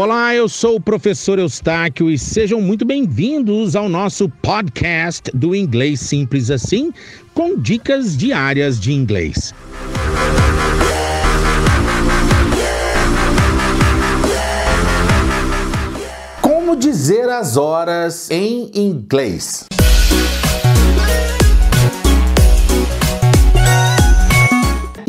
Olá, eu sou o professor Eustáquio e sejam muito bem-vindos ao nosso podcast do Inglês Simples Assim, com dicas diárias de inglês. Como dizer as horas em inglês?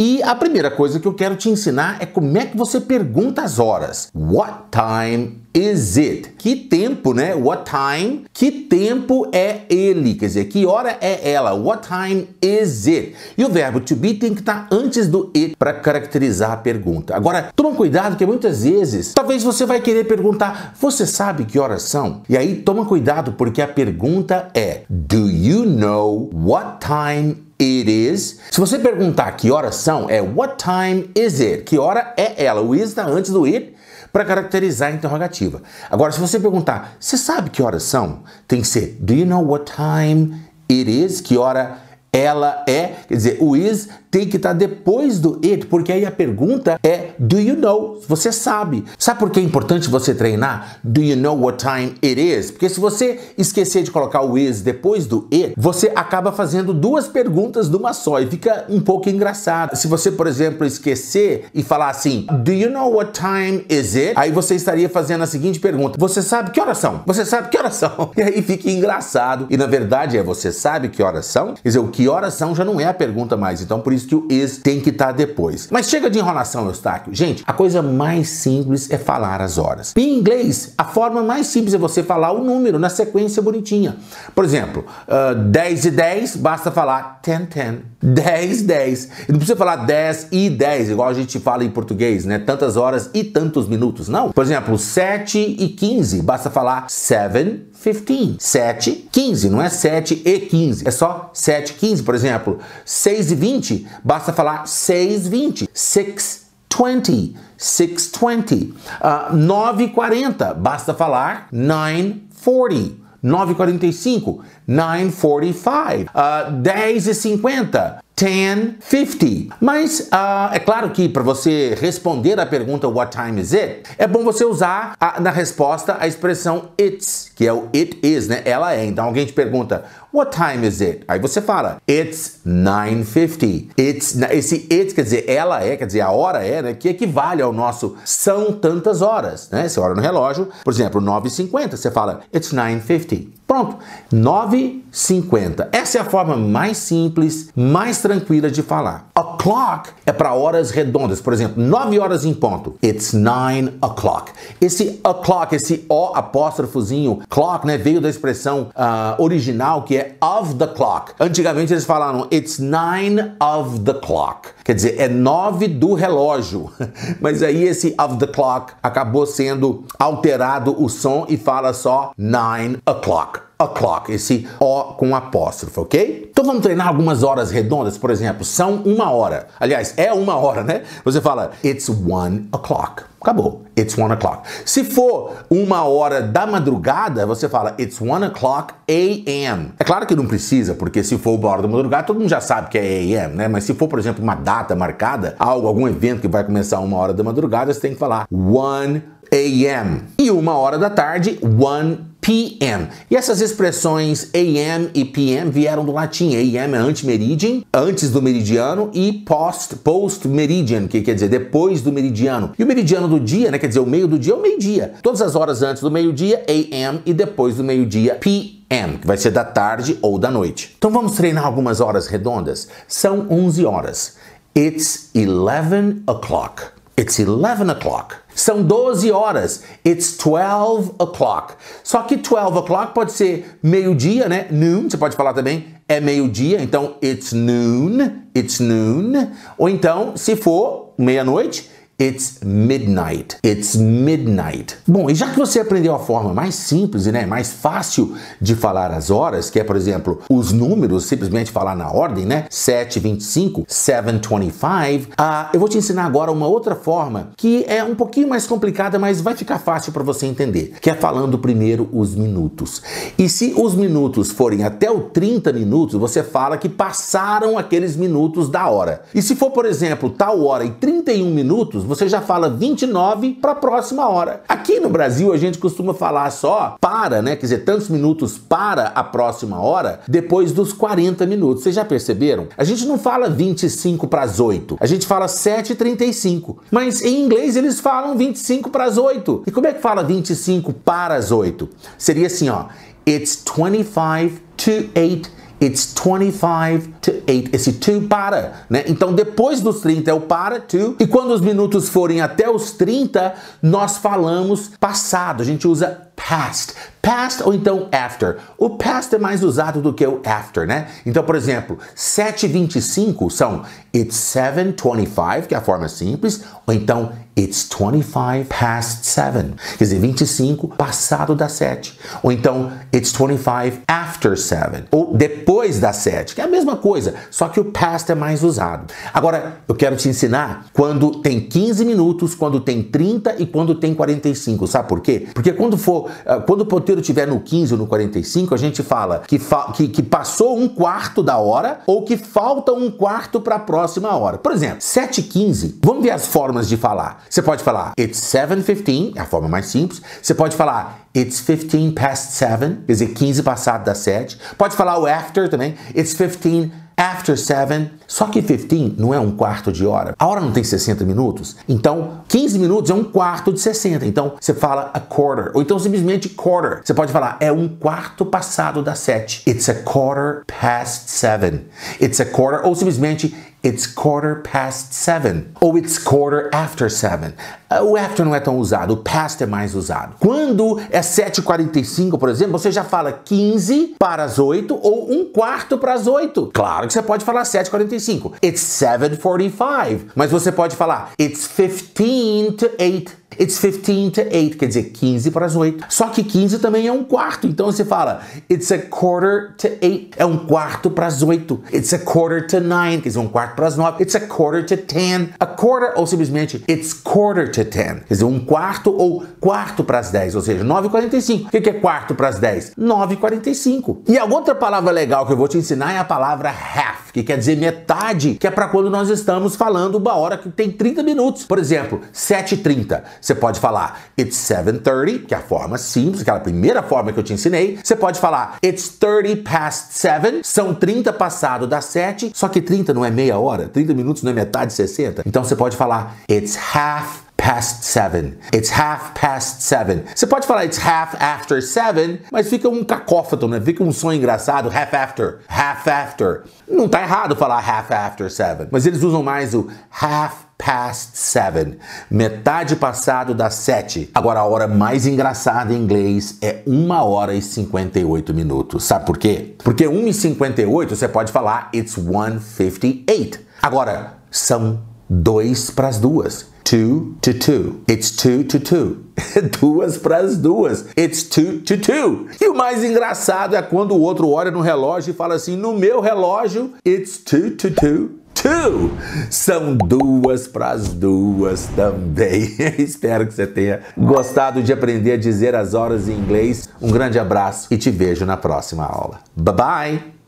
E a primeira coisa que eu quero te ensinar é como é que você pergunta as horas. What time is it? Que tempo, né? What time? Que tempo é ele? Quer dizer, que hora é ela? What time is it? E o verbo to be tem que estar antes do it para caracterizar a pergunta. Agora, toma cuidado que muitas vezes, talvez você vai querer perguntar: "Você sabe que horas são?" E aí toma cuidado porque a pergunta é: "Do you know what time it is. Se você perguntar que horas são, é what time is it? Que hora é ela? O is está antes do it para caracterizar a interrogativa. Agora, se você perguntar, você sabe que horas são? Tem que ser do you know what time it is? Que hora ela é? Quer dizer, o is tem que estar depois do it, porque aí a pergunta é do you know? Você sabe. Sabe por que é importante você treinar? Do you know what time it is? Porque se você esquecer de colocar o is depois do it, você acaba fazendo duas perguntas numa só e fica um pouco engraçado. Se você, por exemplo, esquecer e falar assim, do you know what time is it? Aí você estaria fazendo a seguinte pergunta: Você sabe que horas são? Você sabe que horas são? E aí fica engraçado. E na verdade é você sabe que horas são? Quer dizer, o que horas são já não é a pergunta mais. Então por que o is tem que estar tá depois. Mas chega de enrolação, Eustáquio. Gente, a coisa mais simples é falar as horas. Em inglês, a forma mais simples é você falar o número na sequência bonitinha. Por exemplo, uh, 10 e 10, basta falar 10, 10. 10, 10. E não precisa falar 10 e 10, igual a gente fala em português, né? Tantas horas e tantos minutos. Não. Por exemplo, 7 e 15, basta falar 7, 15. 7, 15, não é 7 e 15. É só 7, 15. Por exemplo, 6 e 20, basta falar 6, 20. 6, 20. 620. Uh, 9 e 40, basta falar 940. 9h45, 9h45, uh, 10h50, 10:50. Mas uh, é claro que para você responder a pergunta What time is it? É bom você usar a, na resposta a expressão it's, que é o it is, né? Ela é. Então alguém te pergunta What time is it? Aí você fala It's 9:50. It's esse it quer dizer ela é, quer dizer a hora é, né? Que equivale ao nosso são tantas horas, né? Você olha no relógio, por exemplo, 9:50, você fala It's 9:50. Pronto, 9:50. Essa é a forma mais simples, mais tranquila de falar. O'clock é para horas redondas, por exemplo, 9 horas em ponto. It's 9 o'clock. Esse o'clock, esse O apóstrofozinho, clock, né, veio da expressão uh, original que é of the clock. Antigamente eles falaram it's 9 of the clock. Quer dizer, é 9 do relógio. Mas aí esse of the clock acabou sendo alterado o som e fala só 9 o'clock o'clock, esse O com apóstrofo, ok? Então vamos treinar algumas horas redondas, por exemplo, são uma hora. Aliás, é uma hora, né? Você fala, it's one o'clock. Acabou. It's one o'clock. Se for uma hora da madrugada, você fala It's one o'clock a.m. É claro que não precisa, porque se for uma hora da madrugada, todo mundo já sabe que é a.m., né? Mas se for, por exemplo, uma data marcada, algo, algum evento que vai começar uma hora da madrugada, você tem que falar one a.m. E uma hora da tarde, one PM. E essas expressões AM e PM vieram do latim. AM é antemeridian, antes do meridiano, e post, post-meridian, que quer dizer depois do meridiano. E o meridiano do dia, né, quer dizer o meio do dia é o meio-dia. Todas as horas antes do meio-dia, AM, e depois do meio-dia, PM, que vai ser da tarde ou da noite. Então vamos treinar algumas horas redondas? São 11 horas. It's 11 o'clock. It's 11 o'clock. São 12 horas. It's 12 o'clock. Só que 12 o'clock pode ser meio-dia, né? Noon, você pode falar também é meio-dia, então it's noon, it's noon. Ou então, se for meia-noite, It's midnight. It's midnight. Bom, e já que você aprendeu a forma mais simples e né, mais fácil de falar as horas, que é, por exemplo, os números, simplesmente falar na ordem, né? 725, 725. Ah, eu vou te ensinar agora uma outra forma que é um pouquinho mais complicada, mas vai ficar fácil para você entender, que é falando primeiro os minutos. E se os minutos forem até o 30 minutos, você fala que passaram aqueles minutos da hora. E se for, por exemplo, tal hora e 31 minutos, Você já fala 29 para a próxima hora. Aqui no Brasil a gente costuma falar só para, né? Quer dizer, tantos minutos para a próxima hora depois dos 40 minutos. Vocês já perceberam? A gente não fala 25 para as 8. A gente fala 7h35. Mas em inglês eles falam 25 para as 8. E como é que fala 25 para as 8? Seria assim, ó. It's 25 to 8 It's 25 to 8. Esse to para, né? Então depois dos 30 é o para, to. E quando os minutos forem até os 30, nós falamos passado. A gente usa past. Past ou então after. O past é mais usado do que o after, né? Então, por exemplo, 7:25 são it's 7:25, que é a forma simples, ou então it's 25 past 7. Quer dizer, 25 passado das 7. Ou então it's 25 after 7, ou depois das 7, que é a mesma coisa, só que o past é mais usado. Agora, eu quero te ensinar quando tem 15 minutos, quando tem 30 e quando tem 45. Sabe por quê? Porque quando for quando o ponteiro estiver no 15 ou no 45, a gente fala que, fa que, que passou um quarto da hora ou que falta um quarto para a próxima hora. Por exemplo, 7h15, vamos ver as formas de falar. Você pode falar it's 7:15, é a forma mais simples. Você pode falar it's 15 past 7, quer dizer, 15 passado das 7. Pode falar o after também, it's 15 after 7. Só que 15 não é um quarto de hora. A hora não tem 60 minutos. Então, 15 minutos é um quarto de 60. Então, você fala a quarter. Ou então simplesmente quarter. Você pode falar é um quarto passado das 7. It's a quarter past 7. It's a quarter. Ou simplesmente It's quarter past seven. Ou it's quarter after seven. Uh, o after não é tão usado, o past é mais usado. Quando é 7h45, por exemplo, você já fala 15 para as 8 ou um quarto para as 8. Claro que você pode falar 7h45. It's 7h45. Mas você pode falar It's 15 to 8. It's 15 to 8, quer dizer 15 para as 8. Só que 15 também é um quarto, então você fala It's a quarter to 8, é um quarto para as 8. It's a quarter to 9, quer dizer um quarto para as 9. It's a quarter to 10. A quarter ou simplesmente It's quarter to 10, quer dizer um quarto ou quarto para as 10, ou seja, 9h45. O que é quarto para as 10? 9h45. E a outra palavra legal que eu vou te ensinar é a palavra half, que quer dizer metade, que é para quando nós estamos falando uma hora que tem 30 minutos. Por exemplo, 7h30. Você pode falar it's 7:30, que é a forma simples, aquela primeira forma que eu te ensinei. Você pode falar it's 30 past 7, são 30 passado das 7, só que 30 não é meia hora, 30 minutos não é metade de 60. Então você pode falar it's half past seven. It's half past seven. Você pode falar it's half after seven, mas fica um cacófato, né? Fica um som engraçado, half after, half after. Não tá errado falar half after seven, mas eles usam mais o half past seven, metade passado das sete. Agora, a hora mais engraçada em inglês é uma hora e 58 minutos. Sabe por quê? Porque 1 e 58 você pode falar it's 158. Agora, são dois para as duas. Two to two. It's two to two. duas para as duas. It's two to two. E o mais engraçado é quando o outro olha no relógio e fala assim: no meu relógio, it's two to two two. São duas para as duas também. Espero que você tenha gostado de aprender a dizer as horas em inglês. Um grande abraço e te vejo na próxima aula. Bye bye!